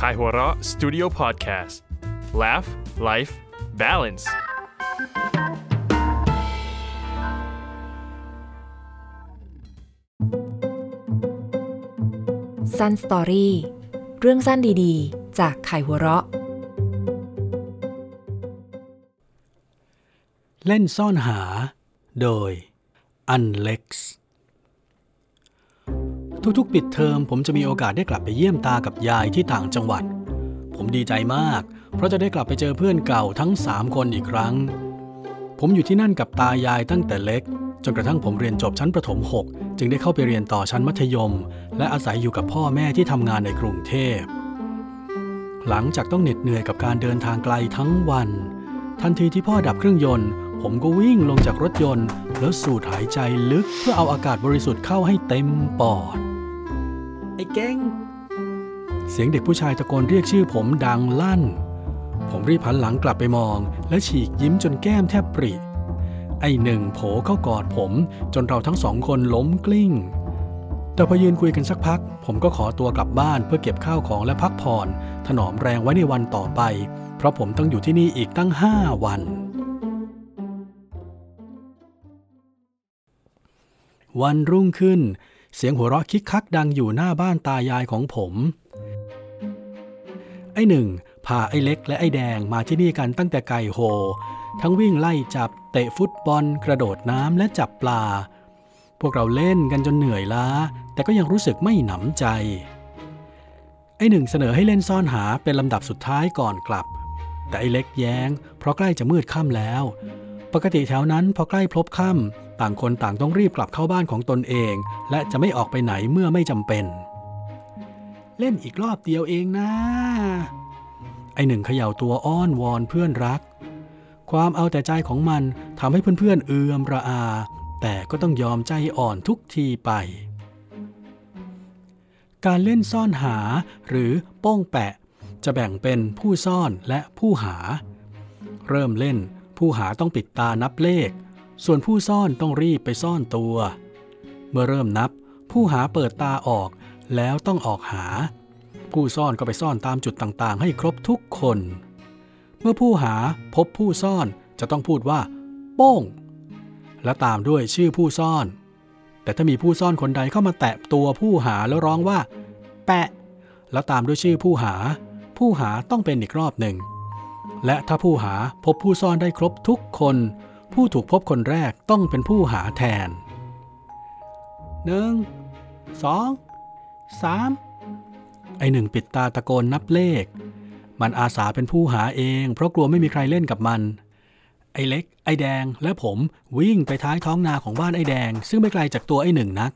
Kaihura Studio Podcast Laugh Life Balance สั้นสตอรี่เรื่องสั้นดีๆ จากไข่หัวเราะ เล่นซ่อนหา โดยอันเล็กซ์ ทุกๆ ปิดเทอมผมจะมีโอกาสได้กลับไปเยี่ยมตากับยายที่ต่างจังหวัด ผมดีใจมาก เพราะจะได้กลับไปเจอเพื่อนเก่าทั้ง 3 คนอีกครั้ง ผมอยู่ที่นั่นกับตายายตั้งแต่เล็ก จนกระทั่งผมเรียนจบชั้นประถม 6 จึงได้เข้าไปเรียนต่อชั้นมัธยม และอาศัยอยู่กับพ่อแม่ที่ทำงานในกรุงเทพ หลังจากต้องเหน็ดเหนื่อยกับการเดินทางไกลทั้งวัน ทันทีที่พ่อดับเครื่องยนต์ ผมก็วิ่งลงจากรถยนต์ แล้วสูดหายใจลึกเพื่อเอาอากาศบริสุทธิ์เข้าให้เต็มปอด ไอ้เก้ง เสียงเด็กผู้ชายตะโกนเรียกชื่อผมดังลั่น ผมรีบหันหลังกลับไปมอง และฉีกยิ้มจนแก้มแทบปริ ไอ้หนึ่งโผเข้ากอดผมจนเราทั้งสองคนล้มกลิ้ง แต่พอยืนคุยกันสักพัก ผมก็ขอตัวกลับบ้านเพื่อเก็บข้าวของและพักผ่อน ถนอมแรงไว้ในวันต่อไป เพราะผมต้องอยู่ที่นี่อีกตั้งห้าวันวันรุ่งขึ้น เสียงหัวเราะคิกคักดังอยู่หน้าบ้านตายายของผม ไอ้หนึ่งพาไอ้เล็กและไอ้แดงมาที่นี่กันตั้งแต่ไก่โฮ ทั้งวิ่งไล่จับเตะฟุตบอล กระโดดน้ำและจับปลา พวกเราเล่นกันจนเหนื่อยล้า แต่ก็ยังรู้สึกไม่หนำใจ ไอ้หนึ่งเสนอให้เล่นซ่อนหาเป็นลำดับสุดท้ายก่อนกลับ แต่ไอ้เล็กแย้ง เพราะใกล้จะมืดค่ำแล้ว ปกติแถวนั้นพอใกล้พลบค่ำ ต่างคนต่างต้องรีบกลับเข้าบ้านของตนเอง และจะไม่ออกไปไหนเมื่อไม่จำเป็น เล่นอีกรอบเดียวเองนะ ไอหนึ่งเขย่าตัวอ้อนวอนเพื่อนรัก ความเอาแต่ใจของมันทำให้เพื่อนๆเอือมระอา แต่ก็ต้องยอมใจอ่อนทุกทีไป การเล่นซ่อนหาหรือโป้งแปะ จะแบ่งเป็นผู้ซ่อนและผู้หา เริ่มเล่นผู้หาต้องปิดตานับเลข ส่วนผู้ซ่อนต้องรีบไปซ่อนตัว เมื่อเริ่มนับ ผู้หาเปิดตาออกแล้วต้องออกหา ผู้ซ่อนก็ไปซ่อนตามจุดต่างๆ ให้ครบทุกคน เมื่อผู้หาพบผู้ซ่อนจะต้องพูดว่า โป้ง และตามด้วยชื่อผู้ซ่อน แต่ถ้ามีผู้ซ่อนคนใดเข้ามาแตะตัวผู้หาแล้วร้องว่า แปะ แล้วตามด้วยชื่อผู้หา ผู้หาต้องเป็นอีกรอบหนึ่ง และถ้าผู้หาพบผู้ซ่อนได้ครบทุกคน ผู้ถูกพบคนแรกต้องเป็นผู้หาแทนหนึ่งสองสามไอหนึ่งปิดตาตะโกนนับเลข มันอาสาเป็นผู้หาเอง เพราะกลัวไม่มีใครเล่นกับมัน ไอเล็ก ไอแดงและผมวิ่งไปท้ายท้องนาของบ้านไอแดง ซึ่งไม่ไกลจากตัวไอหนึ่งนัก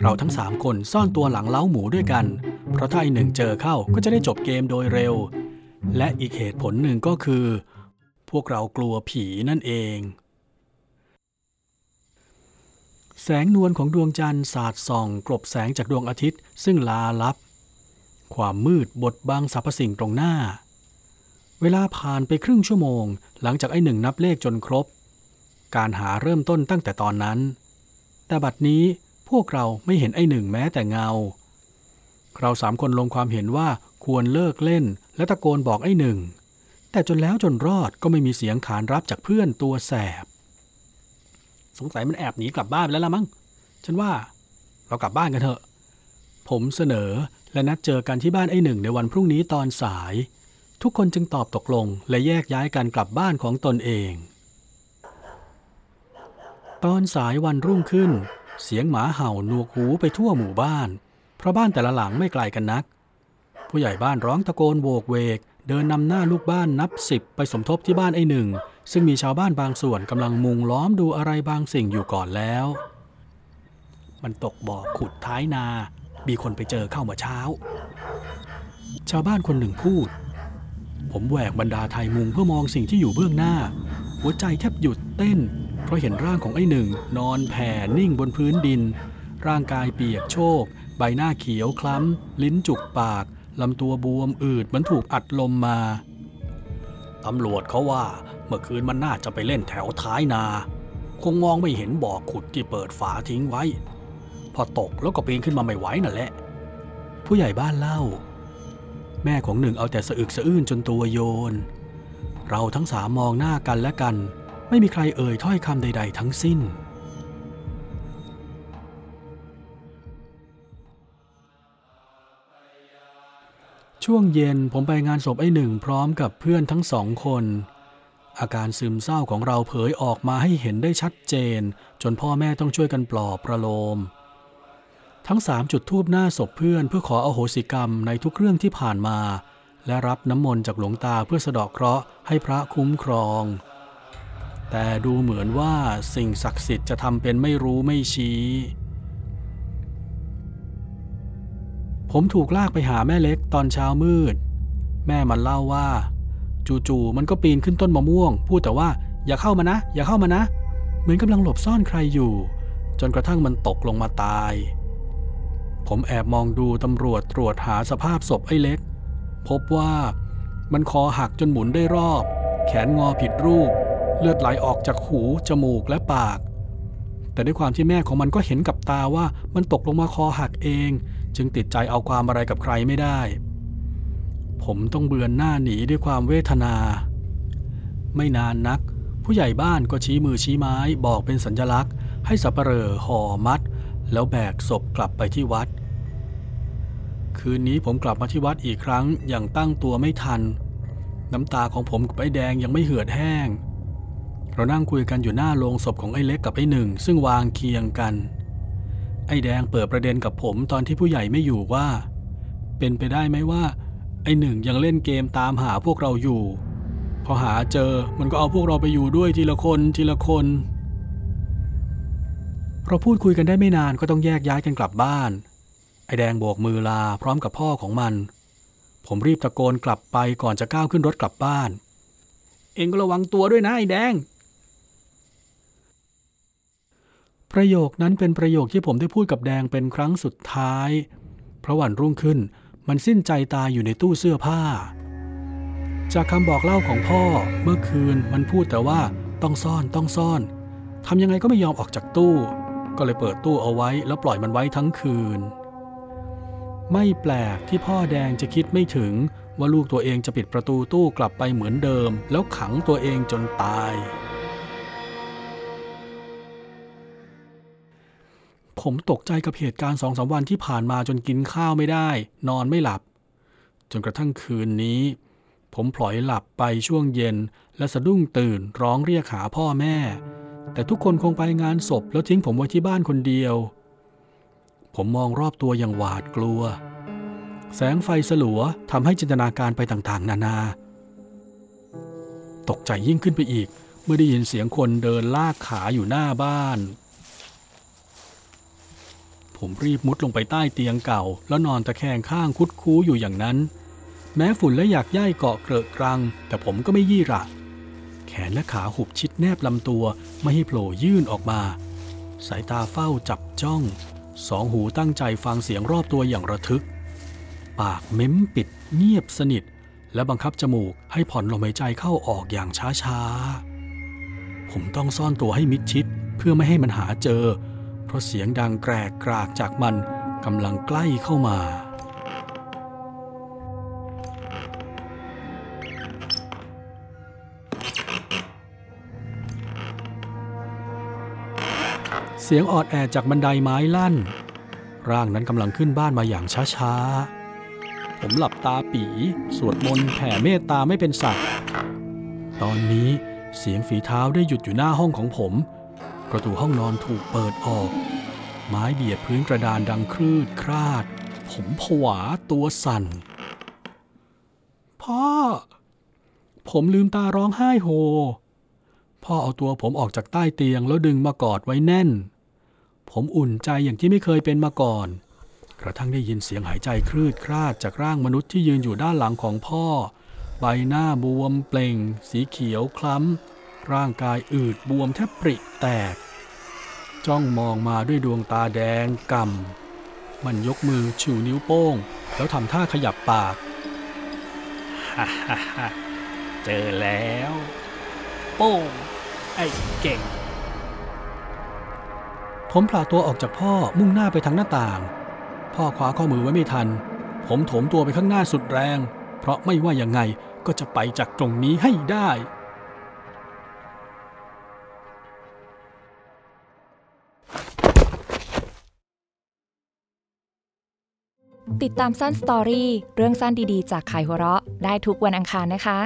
เราทั้งสามคนซ่อนตัวหลังเล้าหมูด้วยกัน เพราะถ้าไอหนึ่งเจอเข้าก็จะได้จบเกมโดยเร็ว และอีกเหตุผลหนึ่งก็คือ พวกเรากลัวผีนั่นเอง แสงนวลของดวงจันทร์สาดส่อง กลบแสงจากดวงอาทิตย์ ซึ่งลาลับ ความมืดบดบังสรรพสิ่งตรงหน้า เวลาผ่านไปครึ่งชั่วโมง หลังจากไอ้หนึ่งนับเลขจนครบ การหาเริ่มต้นตั้งแต่ตอนนั้น แต่บัดนี้พวกเราไม่เห็นไอ้หนึ่งแม้แต่เงา เราสามคนลงความเห็นว่าควรเลิกเล่นและตะโกนบอกไอ้หนึ่ง แต่จนแล้วจนรอดก็ไม่มีเสียงขานรับจากเพื่อนตัวแสบ สงสัยมันแอบหนีกลับบ้านไปแล้วละมั้ง ฉันว่าเรากลับบ้านกันเถอะ ผมเสนอและนัดเจอกันที่บ้านไอ้หนึ่งในวันพรุ่งนี้ตอนสาย ทุกคนจึงตอบตกลงและแยกย้ายกันกลับบ้านของตนเอง ตอนสายวันรุ่งขึ้น เสียงหมาเห่าหนวกหูไปทั่วหมู่บ้าน เพราะบ้านแต่ละหลังไม่ไกลกันนัก ผู้ใหญ่บ้านร้องตะโกนโวกเวก เดินนำหน้าลูกบ้านนับสิบไปสมทบที่บ้านไอ้หนึ่ง ซึ่งมีชาวบ้านบางส่วนกำลังมุงล้อมดูอะไรบางสิ่งอยู่ก่อนแล้ว มันตกบ่อขุดท้ายนา มีคนไปเจอเข้าเมื่อเช้า ชาวบ้านคนหนึ่งพูด ผมแหวกบรรดาไทยมุงเพื่อมองสิ่งที่อยู่เบื้องหน้า หัวใจแทบหยุดเต้น เพราะเห็นร่างของไอ้หนึ่ง นอนแผ่นิ่งบนพื้นดิน ร่างกายเปียกโชก ใบหน้าเขียวคล้ำ ลิ้นจุกปาก ลำตัวบวมอืดเหมือนถูกอัดลมมาตำรวจเขาว่าเมื่อคืนมันน่าจะไปเล่นแถวท้ายนา คงมองไม่เห็นบ่อขุดที่เปิดฝาทิ้งไว้ พอตกแล้วก็ปีนขึ้นมาไม่ไหวนั่นแหละ ผู้ใหญ่บ้านเล่า แม่ของหนึ่งเอาแต่สะอึกสะอื้นจนตัวโยน เราทั้งสามมองหน้ากันและกัน ไม่มีใครเอ่ยถ้อยคำใด ๆ ทั้งสิ้น ช่วงเย็นผมไปงานศพไอ้หนึ่งพร้อมกับเพื่อนทั้งสองคน อาการซึมเศร้าของเราเผยออกมาให้เห็นได้ชัดเจน จนพ่อแม่ต้องช่วยกันปลอบประโลม ทั้งสามจุดทูบหน้าศพเพื่อนเพื่อขออโหสิกรรมในทุกเรื่องที่ผ่านมา และรับน้ำมนต์จากหลวงตาเพื่อสะเดาะเคราะห์ให้พระคุ้มครอง แต่ดูเหมือนว่าสิ่งศักดิ์สิทธิ์จะทำเป็นไม่รู้ไม่ชี้ ผมถูกลากไปหาแม่เล็กตอนเช้ามืด แม่มันเล่าว่า จู่ๆมันก็ปีนขึ้นต้นมะม่วง พูดแต่ว่าอย่าเข้ามานะ อย่าเข้ามานะ เหมือนกำลังหลบซ่อนใครอยู่ จนกระทั่งมันตกลงมาตาย ผมแอบมองดูตำรวจตรวจหาสภาพศพไอ้เล็ก พบว่ามันคอหักจนหมุนได้รอบ แขนงอผิดรูป เลือดไหลออกจากหูจมูกและปาก แต่ด้วยความที่แม่ของมันก็เห็นกับตาว่ามันตกลงมาคอหักเอง จึงติดใจเอาความอะไรกับใครไม่ได้ ผมต้องเบือนหน้าหนีด้วยความเวทนา ไม่นานนัก ผู้ใหญ่บ้านก็ชี้มือชี้ไม้บอกเป็นสัญลักษณ์ ให้สับเปลอห่อมัด แล้วแบกศพกลับไปที่วัด คืนนี้ผมกลับมาที่วัดอีกครั้งอย่างตั้งตัวไม่ทัน น้ำตาของผมกับไอ้แดงยังไม่เหือดแห้ง เรานั่งคุยกันอยู่หน้าโลงศพของไอ้เล็กกับไอ้หนึ่ง ซึ่งวางเคียงกัน ไอ้แดงเปิดประเด็นกับผมตอนที่ผู้ใหญ่ไม่อยู่ว่า เป็นไปได้ไหมว่า ไอ้หนึ่งยังเล่นเกมตามหาพวกเราอยู่ พอหาเจอมันก็เอาพวกเราไปอยู่ด้วยทีละคนทีละคนเราพูดคุยกันได้ไม่นานก็ต้องแยกย้ายกันกลับบ้าน ไอ้แดงโบกมือลาพร้อมกับพ่อของมัน ผมรีบตะโกนกลับไปก่อนจะก้าวขึ้นรถกลับบ้าน เองก็ระวังตัวด้วยนะไอ้แดง ประโยคนั้นเป็นประโยคที่ผมได้พูดกับแดงเป็นครั้งสุดท้าย เพราะวันรุ่งขึ้นมันสิ้นใจตายอยู่ในตู้เสื้อผ้า จากคำบอกเล่าของพ่อเมื่อคืนมันพูดแต่ว่าต้องซ่อนต้องซ่อนทำยังไงก็ไม่ยอมออกจากตู้ ก็เลยเปิดตู้เอาไว้แล้วปล่อยมันไว้ทั้งคืน ไม่แปลกที่พ่อแดงจะคิดไม่ถึงว่าลูกตัวเองจะปิดประตูตู้กลับไปเหมือนเดิม แล้วขังตัวเองจนตาย ผมตกใจกับเหตุการณ์สองสามวันที่ผ่านมาจนกินข้าวไม่ได้ นอนไม่หลับ จนกระทั่งคืนนี้ ผมพลอยหลับไปช่วงเย็น และสะดุ้งตื่นร้องเรียกหาพ่อแม่ แต่ทุกคนคงไปงานศพแล้วทิ้งผมไว้ที่บ้านคนเดียว ผมมองรอบตัวอย่างหวาดกลัว แสงไฟสลัวทำให้จินตนาการไปต่างๆ นานา ตกใจยิ่งขึ้นไปอีก เมื่อได้ยินเสียงคนเดินลากขาอยู่หน้าบ้าน ผมรีบมุดลงไปใต้เตียงเก่า แล้วนอนตะแคงข้างคุดคู้อยู่อย่างนั้น แม้ฝุ่นและอยากย่ายเกาะเกลอะกรัง แต่ผมก็ไม่ยี่ระ แขนและขาหุบชิดแนบลำตัวไม่ให้โผล่ยื่นออกมา สายตาเฝ้าจับจ้อง สองหูตั้งใจฟังเสียงรอบตัวอย่างระทึก ปากเม้มปิดเงียบสนิท และบังคับจมูกให้ผ่อนลมหายใจเข้าออกอย่างช้าๆ ผมต้องซ่อนตัวให้มิดชิด เพื่อไม่ให้มันหาเจอ เพราะเสียงดังแกรกกรากจากมันกำลังใกล้เข้ามา เสียงออดแอดจากบันไดไม้ลั่น ร่างนั้นกำลังขึ้นบ้านมาอย่างช้าๆ ผมหลับตาปี สวดมนต์แผ่เมตตาไม่เป็นสัตว์ตอนนี้เสียงฝีเท้าได้หยุดอยู่หน้าห้องของผม ประตูห้องนอนถูกเปิดออก ไม้เบียดพื้นกระดานดังครืดคราด ผมผวาตัวสั่น พ่อ ผมลืมตาร้องไห้โฮ พ่อเอาตัวผมออกจากใต้เตียงแล้วดึงมากอดไว้แน่น ผมอุ่นใจอย่างที่ไม่เคยเป็นมาก่อน กระทั่งได้ยินเสียงหายใจคลืดคลาดจากร่างมนุษย์ที่ยืนอยู่ด้านหลังของพ่อ ใบหน้าบวมเปล่ง สีเขียวคล้ำ ร่างกายอืดบวมแทบปริแตก จ้องมองมาด้วยดวงตาแดงกำมันยกมือชูนิ้วโป้ง แล้วทำท่าขยับปากฮ่าฮ่าฮ่าเจอแล้ว โป้ง ไอ้เก่ง ผมผลาตัวออกจากพ่อมุ่งหน้าไปทางหน้าต่าง พ่อคว้าข้อมือไว้ไม่ทัน ผมโถมตัวไปข้างหน้าสุดแรง เพราะไม่ว่ายังไงก็จะไปจากตรงนี้ให้ได้ ติดตามสั้นสตอรี่เรื่องสั้นดีๆ จากขายหัวเราะได้ทุกวันอังคารนะคะ